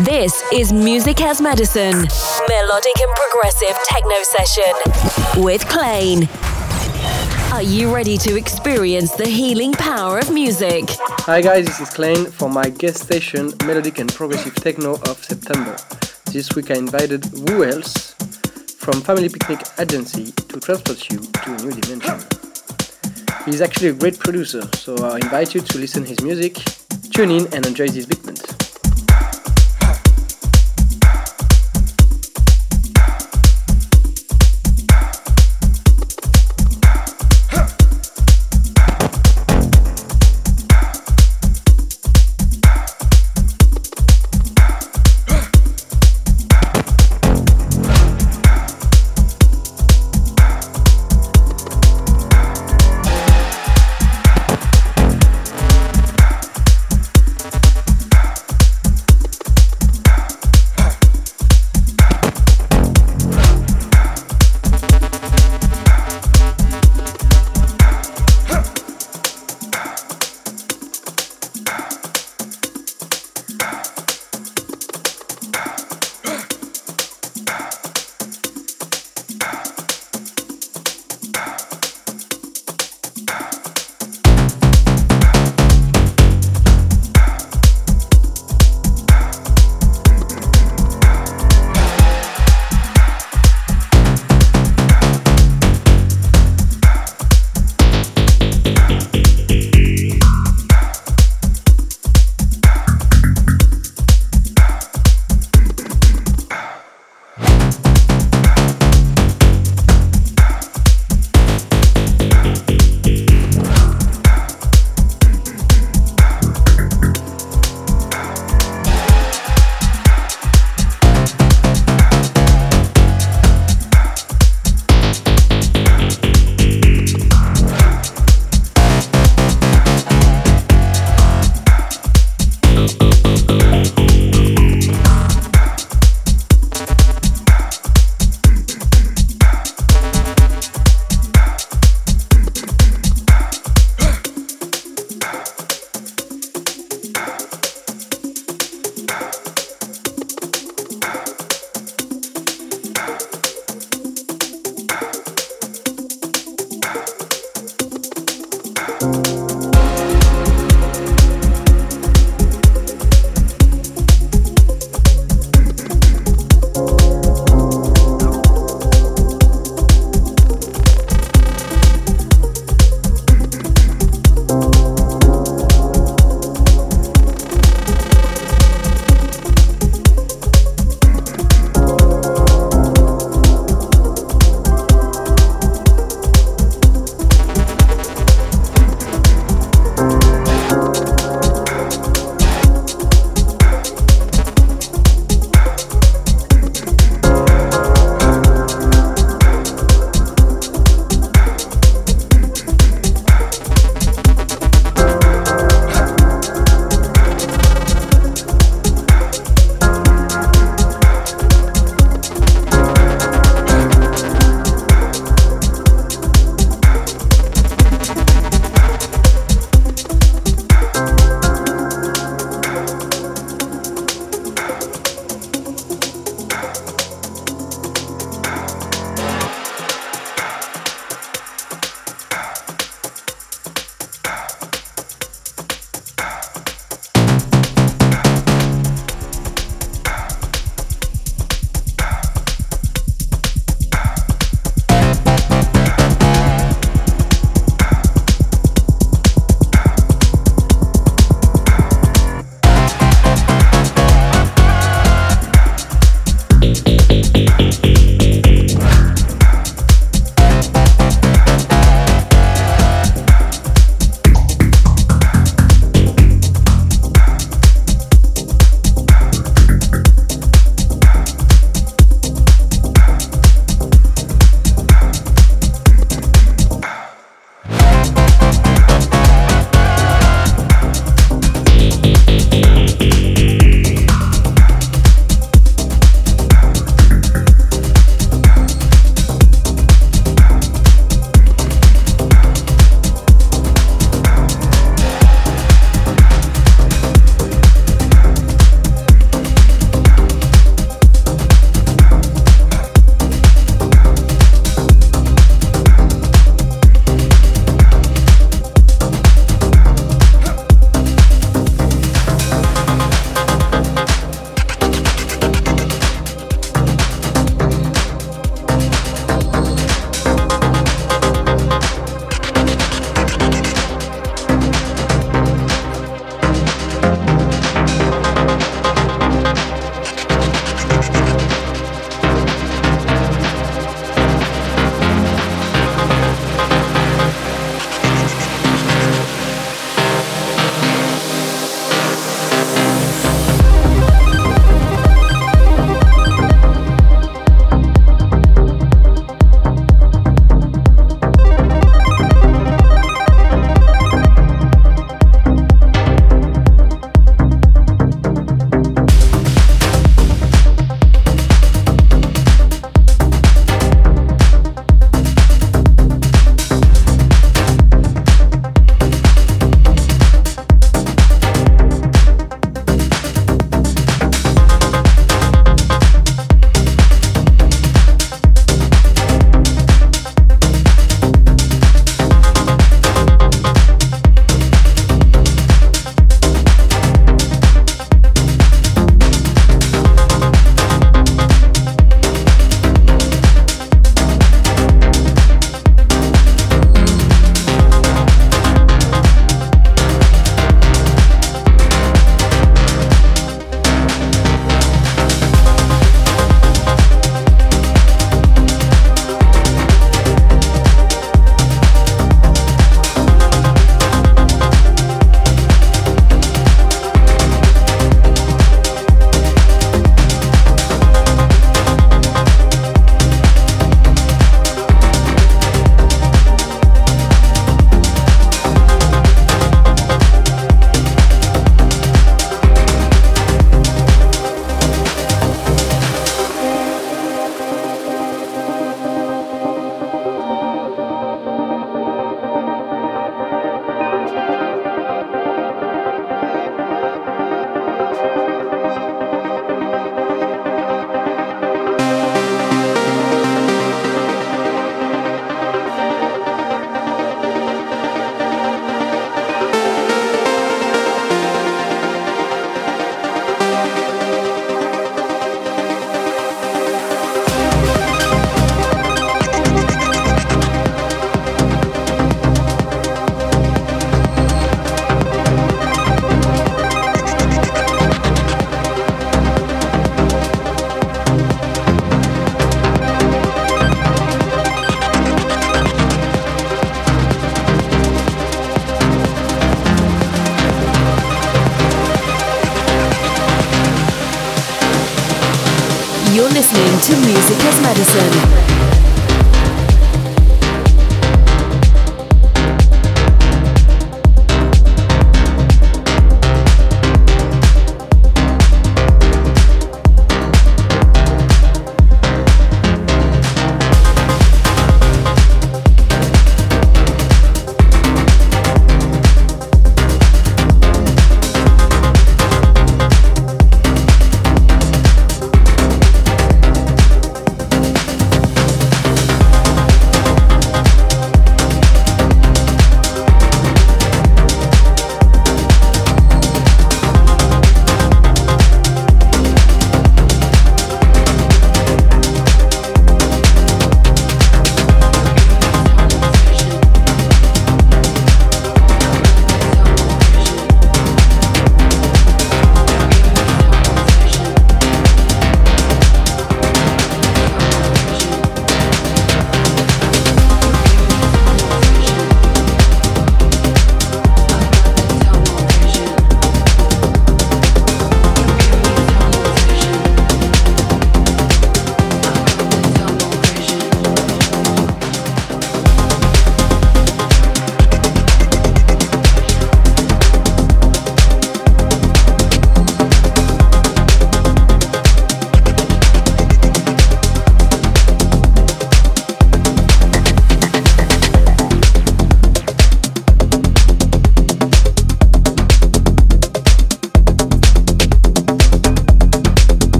This is Music as Medicine, melodic and progressive techno session with Klein. Are you ready to experience the healing power of music? Hi guys, this is Klein for my guest station Melodic and Progressive Techno of September. This week I invited Who Else from Family Picnic Agency to transport you to a new dimension. He's actually a great producer, so I invite you to listen his music, tune in and enjoy this big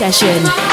session.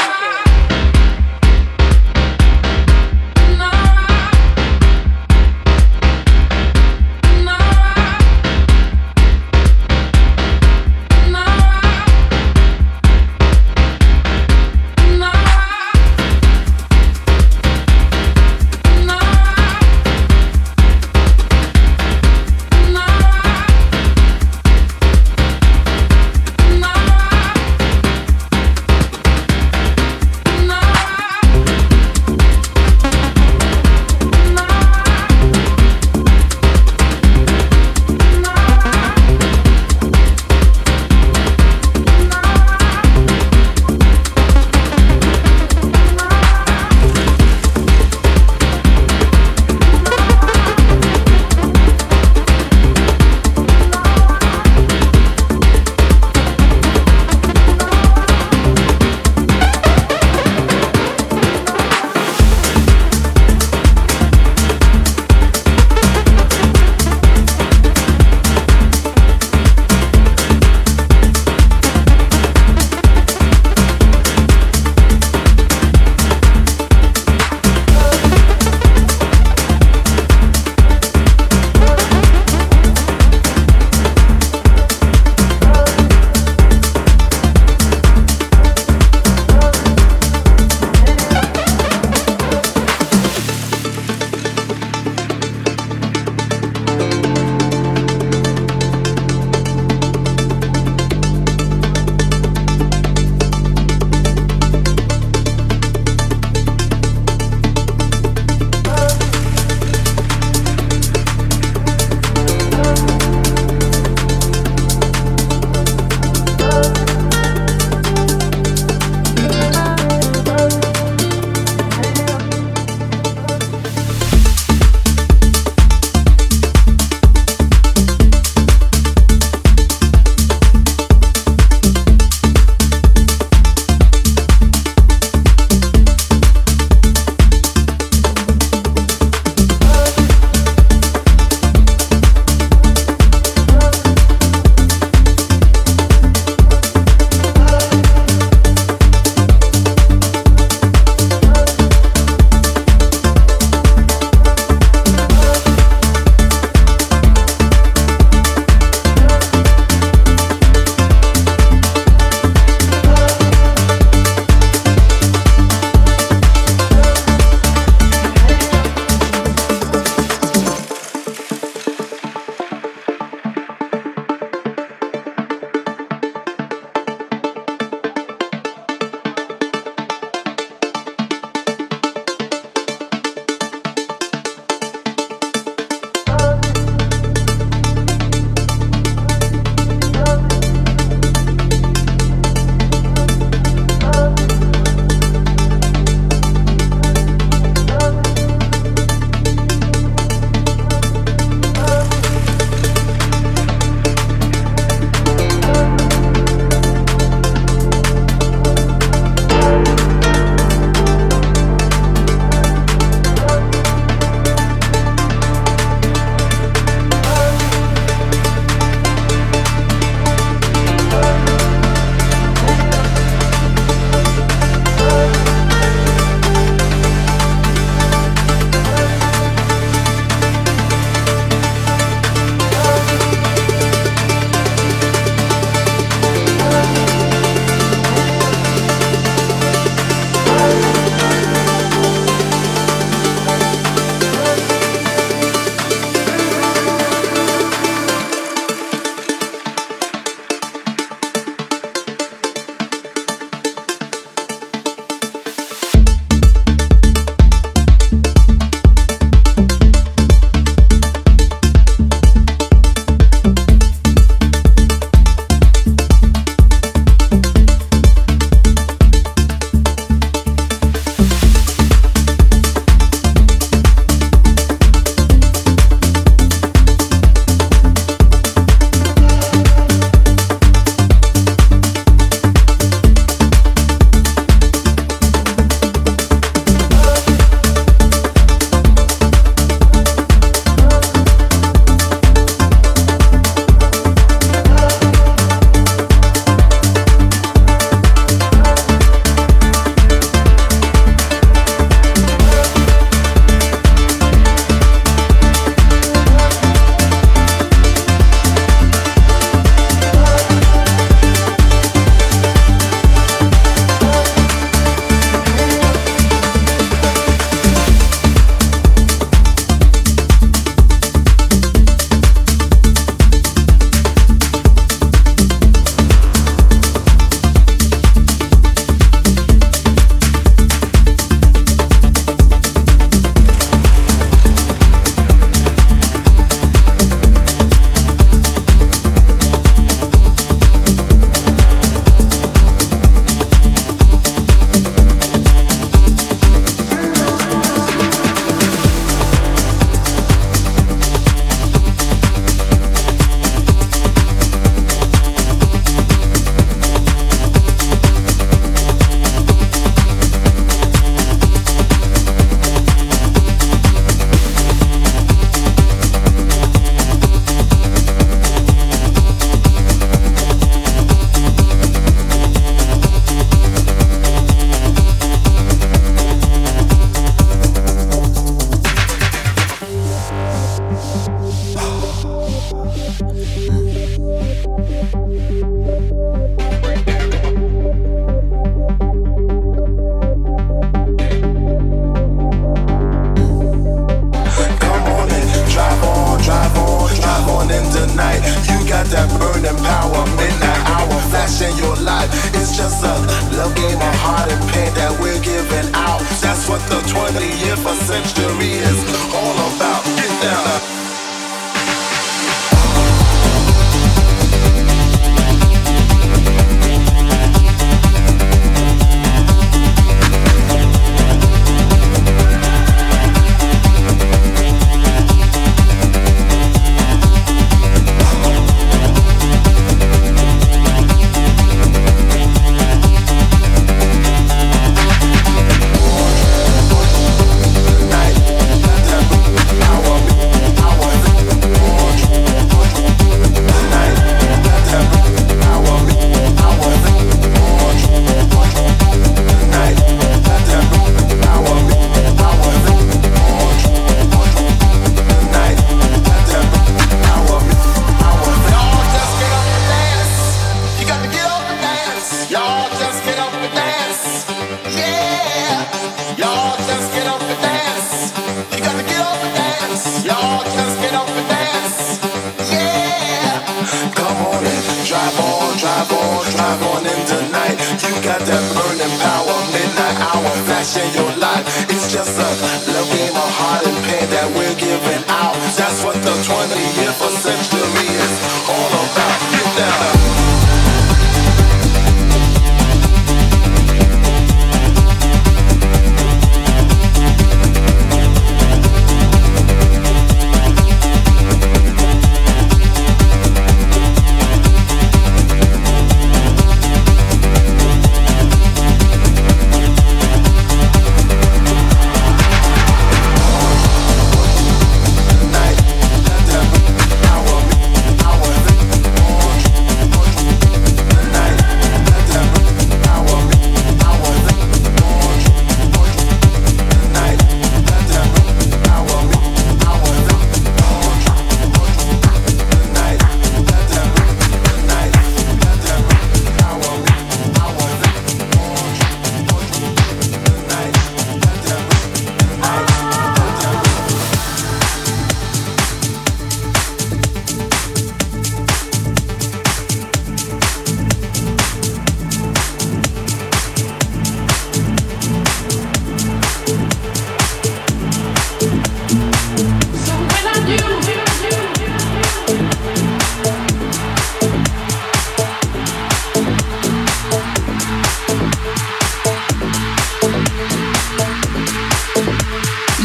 That we're giving out. That's what the 20th century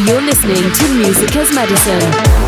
techno as Medicine.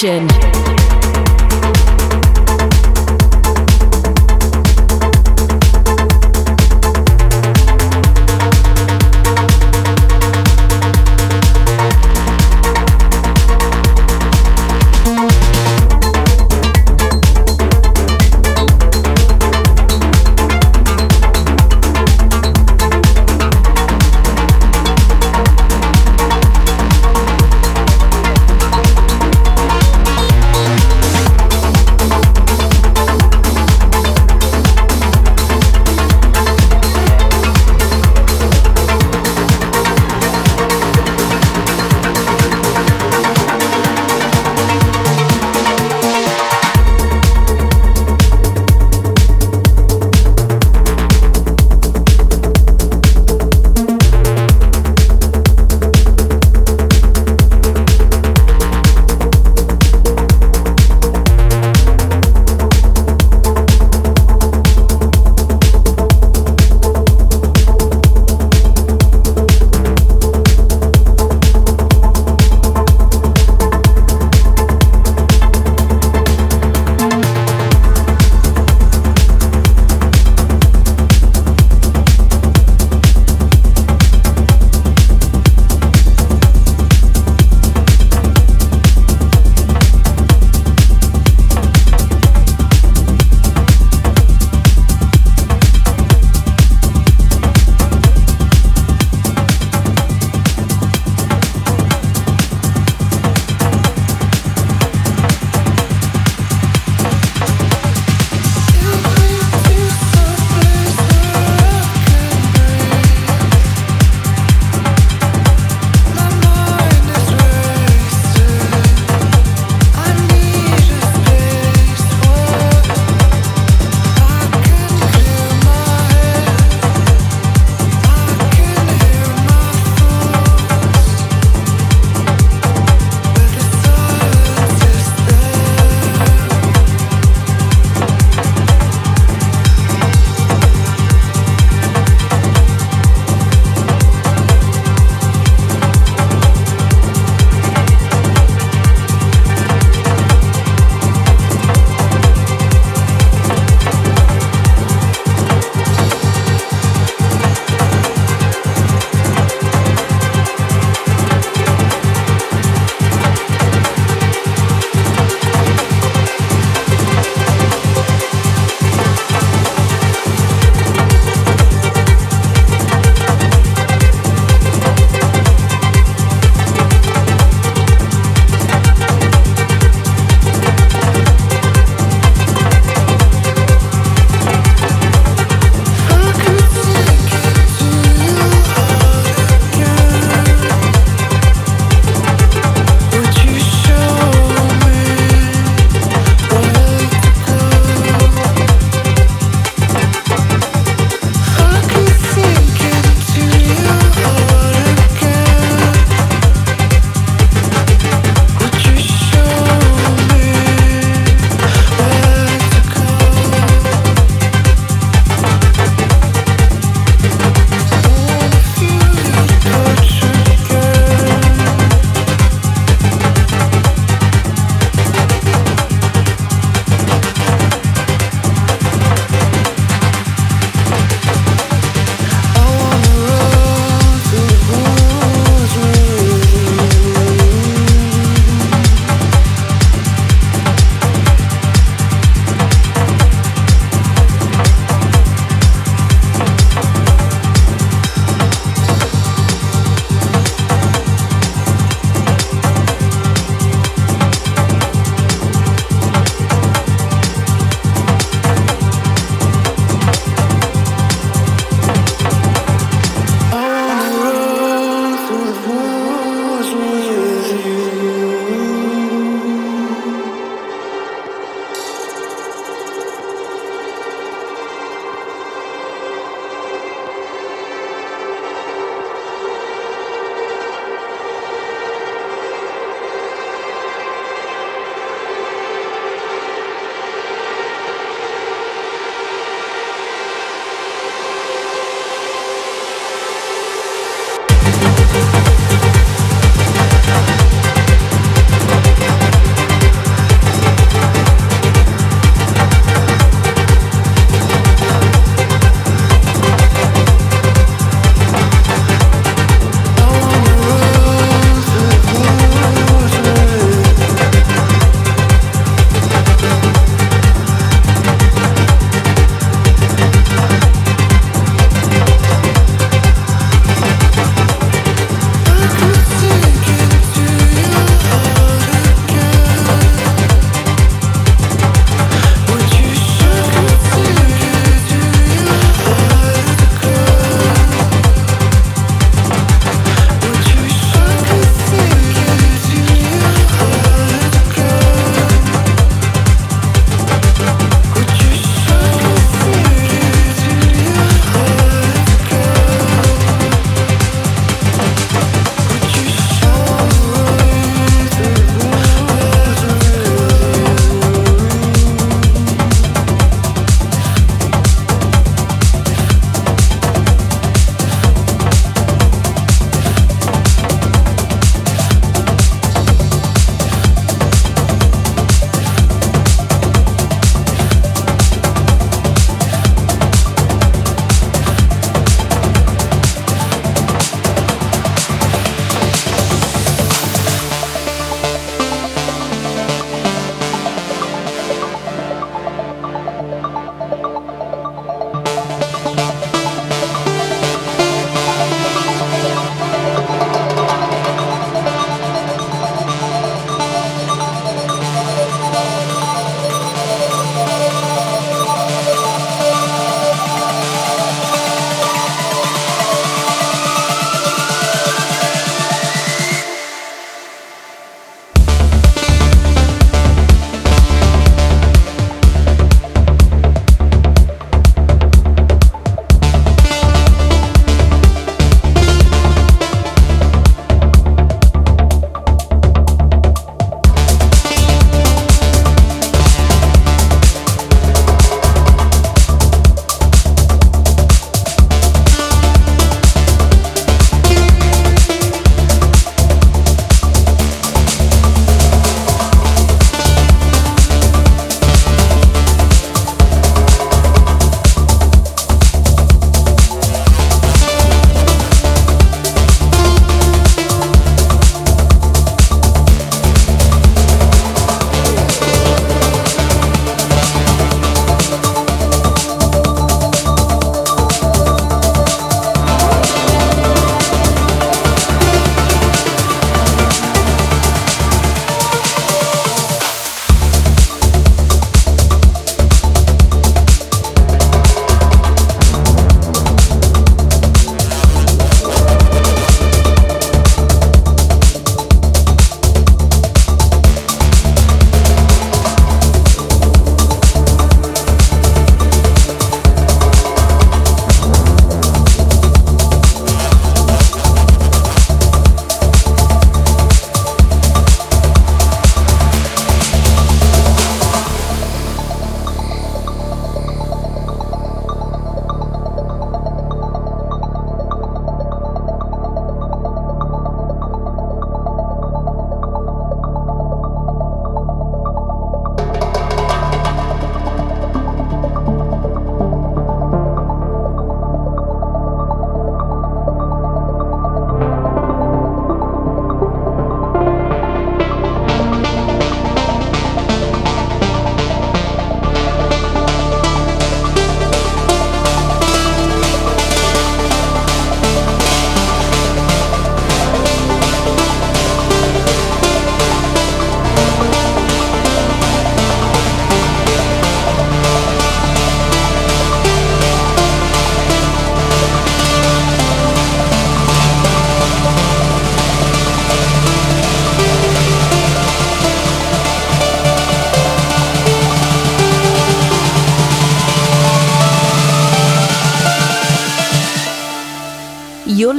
Techno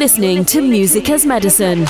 listening to Music as Medicine.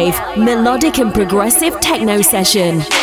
Live, melodic and progressive techno session.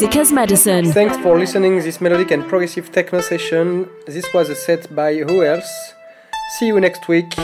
Music as Medicine. Thanks for listening this melodic and progressive techno session. This was a set by Who Else. See you next week